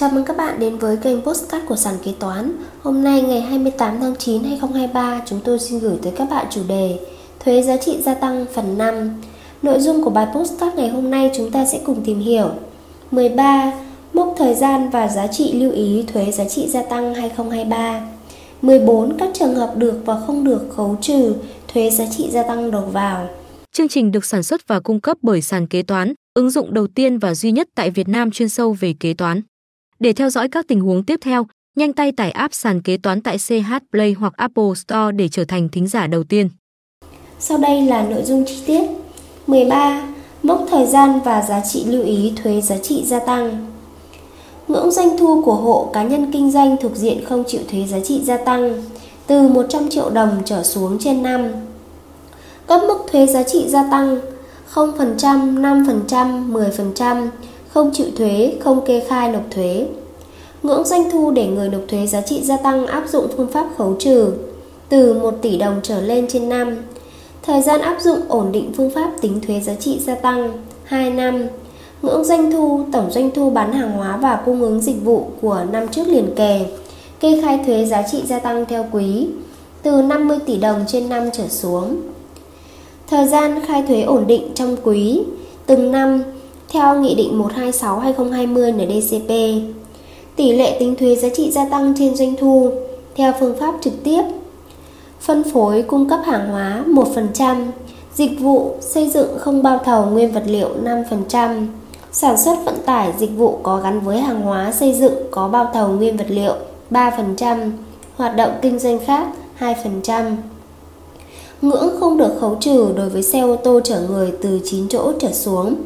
Chào mừng các bạn đến với kênh Postcard của Sàn Kế Toán Hôm nay ngày 28 tháng 9 2023 chúng tôi xin gửi tới các bạn chủ đề Thuế giá trị gia tăng phần 5 Nội dung của bài Postcard ngày hôm nay chúng ta sẽ cùng tìm hiểu 13. Mốc thời gian và giá trị lưu ý thuế giá trị gia tăng 2023 14. Các trường hợp được và không được khấu trừ thuế giá trị gia tăng đầu vào Chương trình được sản xuất và cung cấp bởi Sàn Kế Toán, ứng dụng đầu tiên và duy nhất tại Việt Nam chuyên sâu về kế toán. Để theo dõi các tình huống tiếp theo, nhanh tay tải app sàn kế toán tại CH Play hoặc Apple Store để trở thành thính giả đầu tiên. Sau đây là nội dung chi tiết. 13. Mốc thời gian và giá trị lưu ý thuế giá trị gia tăng. Ngưỡng doanh thu của hộ cá nhân kinh doanh thuộc diện không chịu thuế giá trị gia tăng từ 100 triệu đồng trở xuống trên năm. Cấp mức thuế giá trị gia tăng 0%, 5%, 10%, không chịu thuế, không kê khai nộp thuế. Ngưỡng doanh thu để người nộp thuế giá trị gia tăng áp dụng phương pháp khấu trừ từ 1 tỷ đồng trở lên trên năm. Thời gian áp dụng ổn định phương pháp tính thuế giá trị gia tăng 2 năm. Ngưỡng doanh thu, tổng doanh thu bán hàng hóa và cung ứng dịch vụ của năm trước liền kề. Kê khai thuế giá trị gia tăng theo quý từ 50 tỷ đồng trên năm trở xuống. Thời gian khai thuế ổn định trong quý từng năm theo Nghị định 126-2020 NDCP. Tỷ lệ tính thuế giá trị gia tăng trên doanh thu theo phương pháp trực tiếp. Phân phối cung cấp hàng hóa 1%, dịch vụ xây dựng không bao thầu nguyên vật liệu 5%, sản xuất vận tải dịch vụ có gắn với hàng hóa xây dựng có bao thầu nguyên vật liệu 3%, hoạt động kinh doanh khác 2%. Ngưỡng không được khấu trừ đối với xe ô tô chở người từ 9 chỗ trở xuống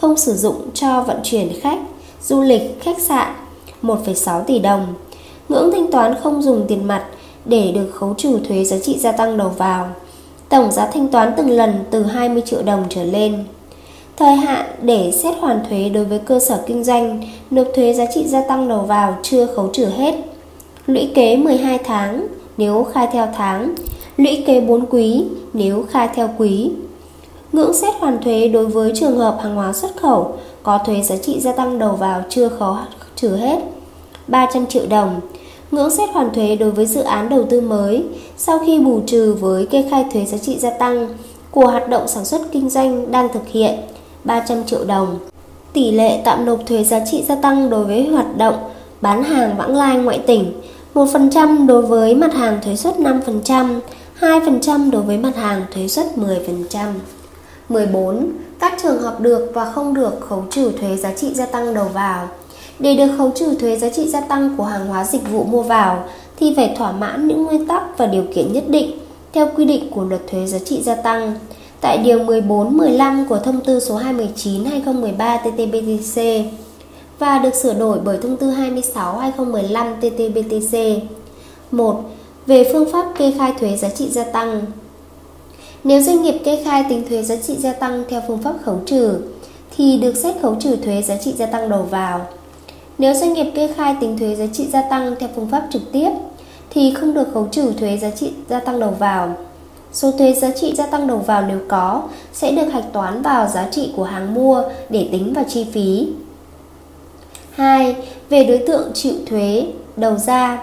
không sử dụng cho vận chuyển khách, du lịch, khách sạn 1,6 tỷ đồng. Ngưỡng thanh toán không dùng tiền mặt để được khấu trừ thuế giá trị gia tăng đầu vào. Tổng giá thanh toán từng lần từ 20 triệu đồng trở lên. Thời hạn để xét hoàn thuế đối với cơ sở kinh doanh nộp thuế giá trị gia tăng đầu vào chưa khấu trừ hết. Lũy kế 12 tháng nếu khai theo tháng, lũy kế 4 quý nếu khai theo quý. Ngưỡng xét hoàn thuế đối với trường hợp hàng hóa xuất khẩu có thuế giá trị gia tăng đầu vào chưa khó trừ hết 300 triệu đồng. Ngưỡng xét hoàn thuế đối với dự án đầu tư mới sau khi bù trừ với kê khai thuế giá trị gia tăng của hoạt động sản xuất kinh doanh đang thực hiện 300 triệu đồng. Tỷ lệ tạm nộp thuế giá trị gia tăng đối với hoạt động bán hàng vãng lai ngoại tỉnh 1% đối với mặt hàng thuế suất 5%, 2% đối với mặt hàng thuế suất 10%. 14. Các trường hợp được và không được khấu trừ thuế giá trị gia tăng đầu vào. Để được khấu trừ thuế giá trị gia tăng của hàng hóa dịch vụ mua vào, thì phải thỏa mãn những nguyên tắc và điều kiện nhất định theo quy định của luật thuế giá trị gia tăng tại điều 14 15 của thông tư số 219 2013 TT-BTC và được sửa đổi bởi thông tư 26 2015 TT-BTC. 1. Về phương pháp kê khai thuế giá trị gia tăng nếu doanh nghiệp kê khai tính thuế giá trị gia tăng theo phương pháp khấu trừ thì được xét khấu trừ thuế giá trị gia tăng đầu vào. Nếu doanh nghiệp kê khai tính thuế giá trị gia tăng theo phương pháp trực tiếp thì không được khấu trừ thuế giá trị gia tăng đầu vào. Số thuế giá trị gia tăng đầu vào nếu có sẽ được hạch toán vào giá trị của hàng mua để tính vào chi phí. 2. Về đối tượng chịu thuế đầu ra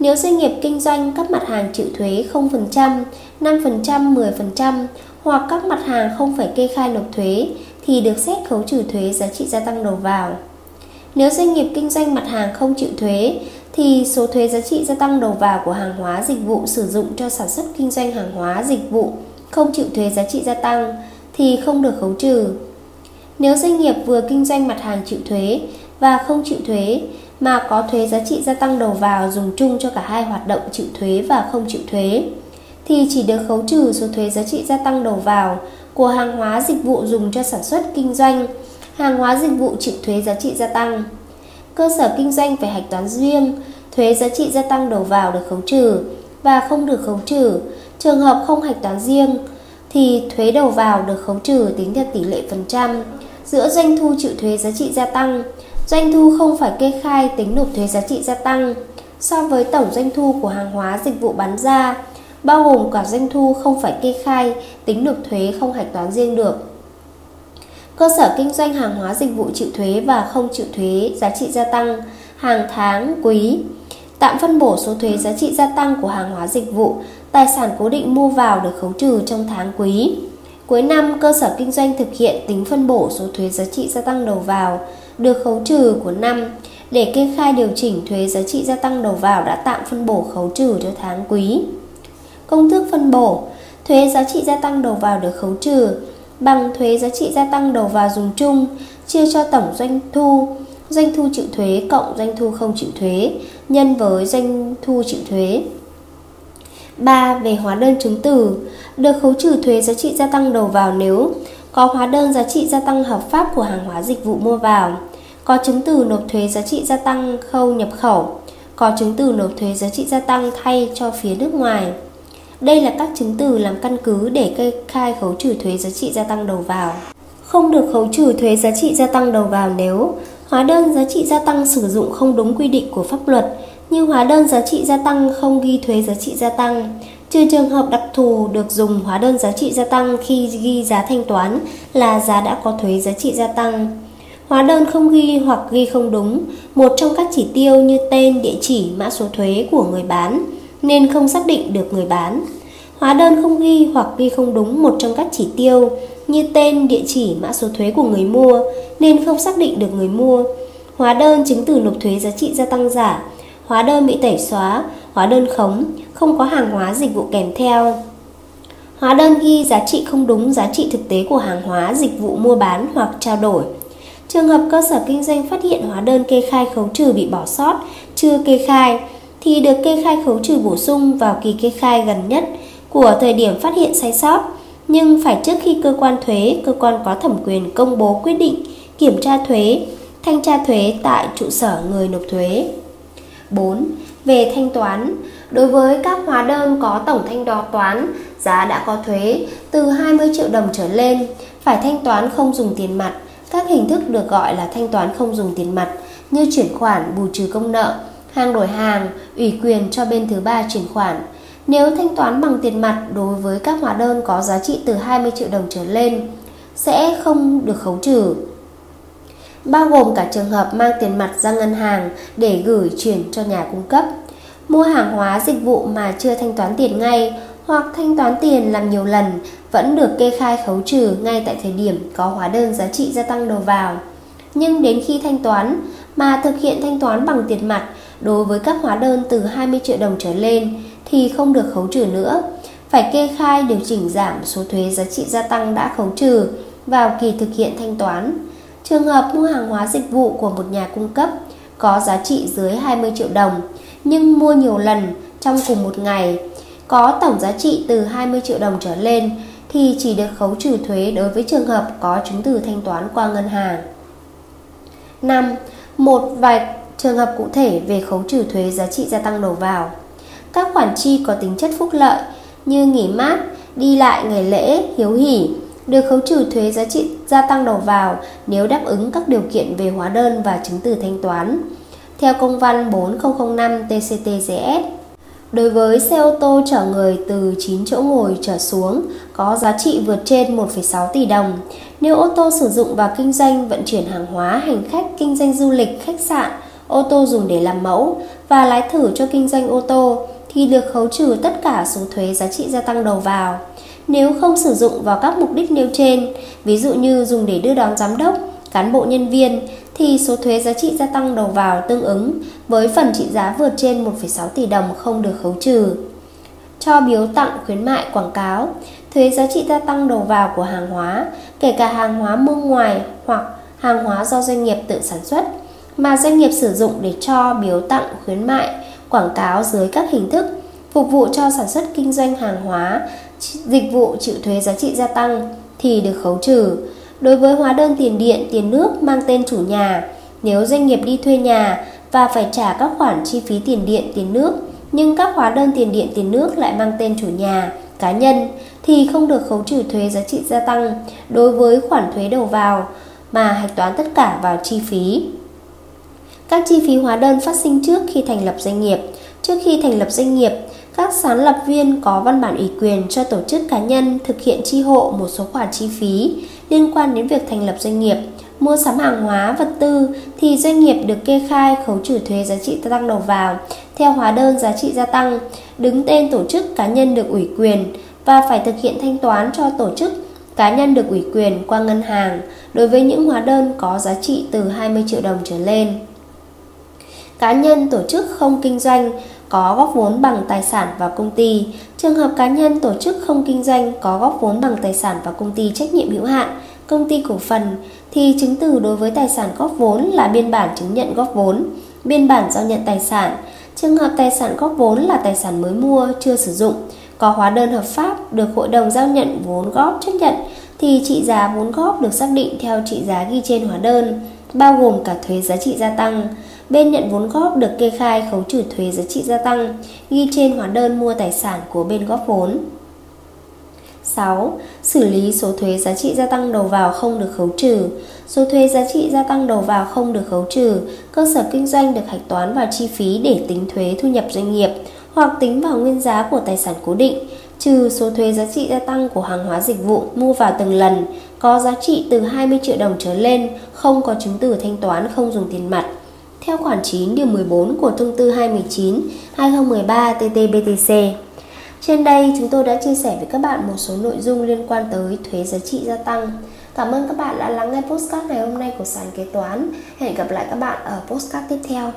nếu doanh nghiệp kinh doanh các mặt hàng chịu thuế 0%, 5%, 10% hoặc các mặt hàng không phải kê khai nộp thuế thì được xét khấu trừ thuế giá trị gia tăng đầu vào. Nếu doanh nghiệp kinh doanh mặt hàng không chịu thuế thì số thuế giá trị gia tăng đầu vào của hàng hóa dịch vụ sử dụng cho sản xuất kinh doanh hàng hóa dịch vụ không chịu thuế giá trị gia tăng thì không được khấu trừ. Nếu doanh nghiệp vừa kinh doanh mặt hàng chịu thuế và không chịu thuế mà có thuế giá trị gia tăng đầu vào dùng chung cho cả hai hoạt động chịu thuế và không chịu thuế thì chỉ được khấu trừ số thuế giá trị gia tăng đầu vào của hàng hóa dịch vụ dùng cho sản xuất kinh doanh, hàng hóa dịch vụ chịu thuế giá trị gia tăng. Cơ sở kinh doanh phải hạch toán riêng, thuế giá trị gia tăng đầu vào được khấu trừ và không được khấu trừ. Trường hợp không hạch toán riêng thì thuế đầu vào được khấu trừ tính theo tỷ lệ phần trăm giữa doanh thu chịu thuế giá trị gia tăng Doanh thu không phải kê khai tính nộp thuế giá trị gia tăng so với tổng doanh thu của hàng hóa dịch vụ bán ra, bao gồm cả doanh thu không phải kê khai tính nộp thuế không hạch toán riêng được. Cơ sở kinh doanh hàng hóa dịch vụ chịu thuế và không chịu thuế giá trị gia tăng hàng tháng, quý. Tạm phân bổ số thuế giá trị gia tăng của hàng hóa dịch vụ, tài sản cố định mua vào được khấu trừ trong tháng quý. Cuối năm, cơ sở kinh doanh thực hiện tính phân bổ số thuế giá trị gia tăng đầu vào được khấu trừ của năm để kê khai điều chỉnh thuế giá trị gia tăng đầu vào đã tạm phân bổ khấu trừ cho tháng quý. Công thức phân bổ, Thuế giá trị gia tăng đầu vào được khấu trừ bằng thuế giá trị gia tăng đầu vào dùng chung, chia cho tổng doanh thu doanh thu chịu thuế cộng doanh thu không chịu thuế nhân với doanh thu chịu thuế 3. Về hóa đơn chứng từ, Được khấu trừ thuế giá trị gia tăng đầu vào nếu có hóa đơn giá trị gia tăng hợp pháp của hàng hóa dịch vụ mua vào, có chứng từ nộp thuế giá trị gia tăng khâu nhập khẩu, có chứng từ nộp thuế giá trị gia tăng thay cho phía nước ngoài đây là các chứng từ làm căn cứ để kê khai khấu trừ thuế giá trị gia tăng đầu vào. Không được khấu trừ thuế giá trị gia tăng đầu vào nếu hóa đơn giá trị gia tăng sử dụng không đúng quy định của pháp luật như hóa đơn giá trị gia tăng không ghi thuế giá trị gia tăng, trừ trường hợp đặc thù được dùng hóa đơn giá trị gia tăng khi ghi giá thanh toán là giá đã có thuế giá trị gia tăng. Hóa đơn không ghi hoặc ghi không đúng một trong các chỉ tiêu như tên, địa chỉ, mã số thuế của người bán nên không xác định được người bán. Hóa đơn không ghi hoặc ghi không đúng một trong các chỉ tiêu như tên, địa chỉ, mã số thuế của người mua nên không xác định được người mua. Hóa đơn chứng từ nộp thuế giá trị gia tăng giả, hóa đơn bị tẩy xóa, hóa đơn khống, không có hàng hóa dịch vụ kèm theo. Hóa đơn ghi giá trị không đúng giá trị thực tế của hàng hóa dịch vụ mua bán hoặc trao đổi. Trường hợp cơ sở kinh doanh phát hiện hóa đơn kê khai khấu trừ bị bỏ sót, chưa kê khai thì được kê khai khấu trừ bổ sung vào kỳ kê khai gần nhất của thời điểm phát hiện sai sót, nhưng phải trước khi cơ quan thuế, cơ quan có thẩm quyền công bố quyết định kiểm tra thuế, thanh tra thuế tại trụ sở người nộp thuế. 4. Về thanh toán, đối với các hóa đơn có tổng thanh đo toán, giá đã có thuế từ 20 triệu đồng trở lên, phải thanh toán không dùng tiền mặt. Các hình thức được gọi là thanh toán không dùng tiền mặt như chuyển khoản, bù trừ công nợ, hàng đổi hàng, ủy quyền cho bên thứ ba chuyển khoản. Nếu thanh toán bằng tiền mặt đối với các hóa đơn có giá trị từ 20 triệu đồng trở lên, sẽ không được khấu trừ. Bao gồm cả trường hợp mang tiền mặt ra ngân hàng để gửi chuyển cho nhà cung cấp. Mua hàng hóa dịch vụ mà chưa thanh toán tiền ngay hoặc thanh toán tiền làm nhiều lần vẫn được kê khai khấu trừ ngay tại thời điểm có hóa đơn giá trị gia tăng đầu vào. Nhưng đến khi thanh toán mà thực hiện thanh toán bằng tiền mặt đối với các hóa đơn từ 20 triệu đồng trở lên thì không được khấu trừ nữa. Phải kê khai, điều chỉnh giảm số thuế giá trị gia tăng đã khấu trừ vào kỳ thực hiện thanh toán. Trường hợp mua hàng hóa dịch vụ của một nhà cung cấp có giá trị dưới 20 triệu đồng, nhưng mua nhiều lần trong cùng một ngày, có tổng giá trị từ 20 triệu đồng trở lên thì chỉ được khấu trừ thuế đối với trường hợp có chứng từ thanh toán qua ngân hàng. 5. Một vài trường hợp cụ thể về khấu trừ thuế giá trị gia tăng đầu vào. Các khoản chi có tính chất phúc lợi như nghỉ mát, đi lại ngày lễ, hiếu hỉ được khấu trừ thuế giá trị gia tăng đầu vào nếu đáp ứng các điều kiện về hóa đơn và chứng từ thanh toán. Theo công văn 4005 TCTGS, Đối với xe ô tô chở người từ 9 chỗ ngồi trở xuống có giá trị vượt trên 1,6 tỷ đồng, nếu ô tô sử dụng vào kinh doanh vận chuyển hàng hóa hành khách kinh doanh du lịch, khách sạn, ô tô dùng để làm mẫu và lái thử cho kinh doanh ô tô thì được khấu trừ tất cả số thuế giá trị gia tăng đầu vào. Nếu không sử dụng vào các mục đích nêu trên, ví dụ như dùng để đưa đón giám đốc, cán bộ nhân viên, thì số thuế giá trị gia tăng đầu vào tương ứng với phần trị giá vượt trên 1,6 tỷ đồng không được khấu trừ. Cho biếu tặng khuyến mại quảng cáo, thuế giá trị gia tăng đầu vào của hàng hóa, kể cả hàng hóa mua ngoài hoặc hàng hóa do doanh nghiệp tự sản xuất mà doanh nghiệp sử dụng để cho biếu tặng, khuyến mại, quảng cáo dưới các hình thức phục vụ cho sản xuất kinh doanh hàng hóa dịch vụ chịu thuế giá trị gia tăng thì được khấu trừ. Đối với hóa đơn tiền điện, tiền nước mang tên chủ nhà, nếu doanh nghiệp đi thuê nhà và phải trả các khoản chi phí tiền điện, tiền nước, nhưng các hóa đơn tiền điện, tiền nước lại mang tên chủ nhà, cá nhân thì không được khấu trừ thuế giá trị gia tăng đối với khoản thuế đầu vào mà hạch toán tất cả vào chi phí các chi phí hóa đơn phát sinh trước khi thành lập doanh nghiệp. Trước khi thành lập doanh nghiệp, các sáng lập viên có văn bản ủy quyền cho tổ chức cá nhân thực hiện chi hộ một số khoản chi phí liên quan đến việc thành lập doanh nghiệp mua sắm hàng hóa, vật tư thì doanh nghiệp được kê khai khấu trừ thuế giá trị gia tăng đầu vào theo hóa đơn giá trị gia tăng, đứng tên tổ chức cá nhân được ủy quyền và phải thực hiện thanh toán cho tổ chức cá nhân được ủy quyền qua ngân hàng đối với những hóa đơn có giá trị từ 20 triệu đồng trở lên. Cá nhân tổ chức không kinh doanh có góp vốn bằng tài sản vào công ty. Trường hợp cá nhân tổ chức không kinh doanh có góp vốn bằng tài sản vào công ty trách nhiệm hữu hạn, công ty cổ phần thì chứng từ đối với tài sản góp vốn là biên bản chứng nhận góp vốn, biên bản giao nhận tài sản. Trường hợp tài sản góp vốn là tài sản mới mua, chưa sử dụng, có hóa đơn hợp pháp được hội đồng giao nhận vốn góp chấp nhận thì trị giá vốn góp được xác định theo trị giá ghi trên hóa đơn, bao gồm cả thuế giá trị gia tăng. Bên nhận vốn góp được kê khai khấu trừ thuế giá trị gia tăng, ghi trên hóa đơn mua tài sản của bên góp vốn. 6. Xử lý số thuế giá trị gia tăng đầu vào không được khấu trừ. Số thuế giá trị gia tăng đầu vào không được khấu trừ, cơ sở kinh doanh được hạch toán vào chi phí để tính thuế thu nhập doanh nghiệp hoặc tính vào nguyên giá của tài sản cố định, trừ số thuế giá trị gia tăng của hàng hóa dịch vụ mua vào từng lần có giá trị từ 20 triệu đồng trở lên, không có chứng từ thanh toán không dùng tiền mặt. Theo khoản 9 điều 14 của thông tư 219 2013 TT-BTC. Trên đây chúng tôi đã chia sẻ với các bạn một số nội dung liên quan tới thuế giá trị gia tăng. Cảm ơn các bạn đã lắng nghe postcard ngày hôm nay của sàn kế toán. Hẹn gặp lại các bạn ở postcard tiếp theo.